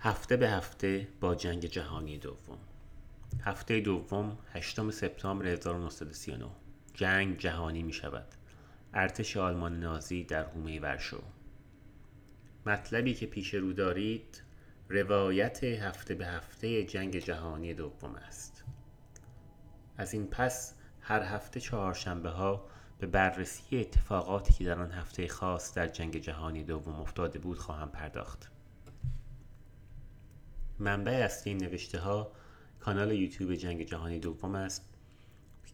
هفته به هفته با جنگ جهانی دوم. هفته دوم 8 سپتامبر 1939 جنگ جهانی می شود. ارتش آلمان نازی در حومه ورشو. مطلبی که پیش رو دارید روایت هفته به هفته جنگ جهانی دوم است. از این پس هر هفته چهارشنبه ها به بررسی اتفاقاتی که در آن هفته خاص در جنگ جهانی دوم افتاده بود خواهم پرداخت. منبع اصلی این نوشته ها کانال یوتیوب جنگ جهانی دوم است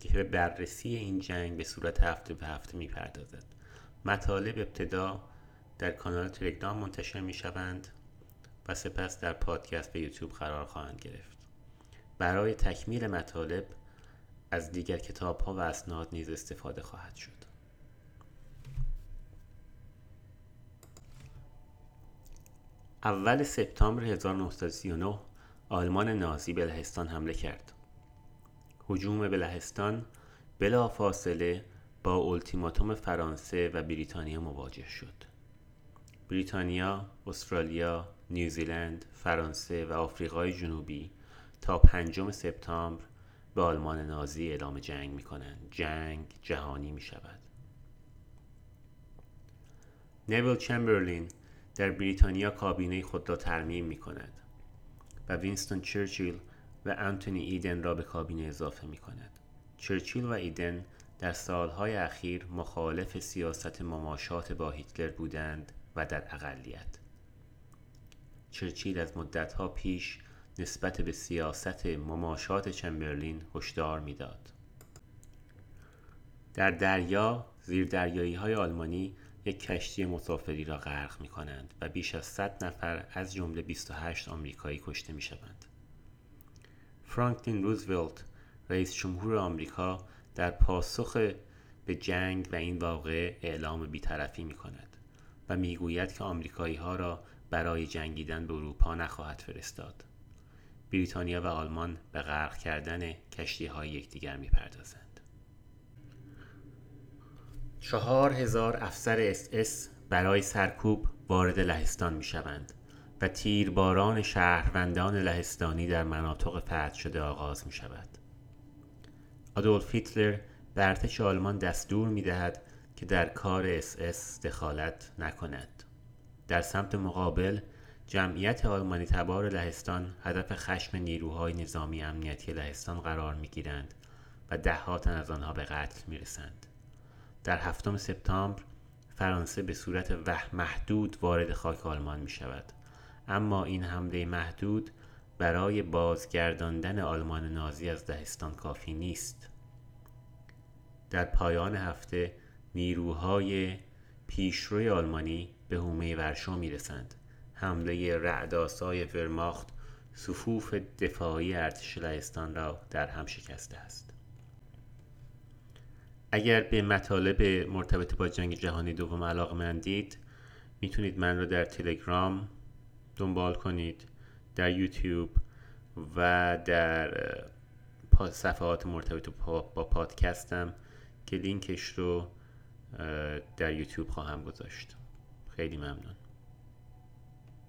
که به بررسی این جنگ به صورت هفته به هفته می‌پردازد. مطالب ابتدا در کانال تلگرام منتشر می شوند و سپس در پادکست به یوتیوب قرار خواهند گرفت. برای تکمیل مطالب از دیگر کتاب ها و اسناد نیز استفاده خواهد شد. اول سپتامبر 1939 آلمان نازی به لهستان حمله کرد. هجوم به لهستان فاصله با التیماتوم فرانسه و بریتانیا مواجه شد. بریتانیا، استرالیا، نیوزیلند، فرانسه و آفریقای جنوبی تا پنجم سپتامبر به آلمان نازی اعلام جنگ می کنند. جنگ جهانی می شود. نویل چمبرلین در بریتانیا کابینه خود را ترمیم می کند و وینستون چرچیل و انتونی ایدن را به کابینه اضافه می کند. چرچیل و ایدن در سالهای اخیر مخالف سیاست مماشات با هیتلر بودند و در اقلیت. چرچیل از مدتها پیش نسبت به سیاست مماشات چمبرلین هشدار می‌داد. در دریا زیردریایی های آلمانی یک کشتی مسافری را غرق می کنند و بیش از 100 نفر از جمله 28 آمریکایی کشته می شوند. فرانکلین روزولت رئیس جمهور آمریکا در پاسخ به جنگ و این واقعه اعلام بیطرفی می کند و می‌گوید که آمریکایی ها را برای جنگیدن به اروپا نخواهد فرستاد. بریتانیا و آلمان به غرق کردن کشتی های یکدیگر می پردازند. چهار هزار افسر اس اس برای سرکوب وارد لهستان می شوند و تیرباران شهروندان لهستانی در مناطق فتح شده آغاز می شود. آدولف هیتلر به ارتش آلمان دستور می دهد که در کار اس اس دخالت نکند. در سمت مقابل جمعیت آلمانی تبار لهستان هدف خشم نیروهای نظامی امنیتی لهستان قرار می گیرند و دهات از آنها به قتل می رسند. در هفتم سپتامبر فرانسه به صورت محدود وارد خاک آلمان می شود. اما این حمله محدود برای بازگرداندن آلمان نازی از دهستان کافی نیست. در پایان هفته نیروهای پیشروی آلمانی به هومه ورشو می رسند. حمله رعداسای ورماخت صفوف دفاعی ارتش لهستان را در هم شکسته است. اگر به مطالب مرتبط با جنگ جهانی دوم علاقه مندید می‌تونید من رو در تلگرام دنبال کنید در یوتیوب و در صفحات مرتبط با پادکستم که لینکش رو در یوتیوب خواهم گذاشت. خیلی ممنون.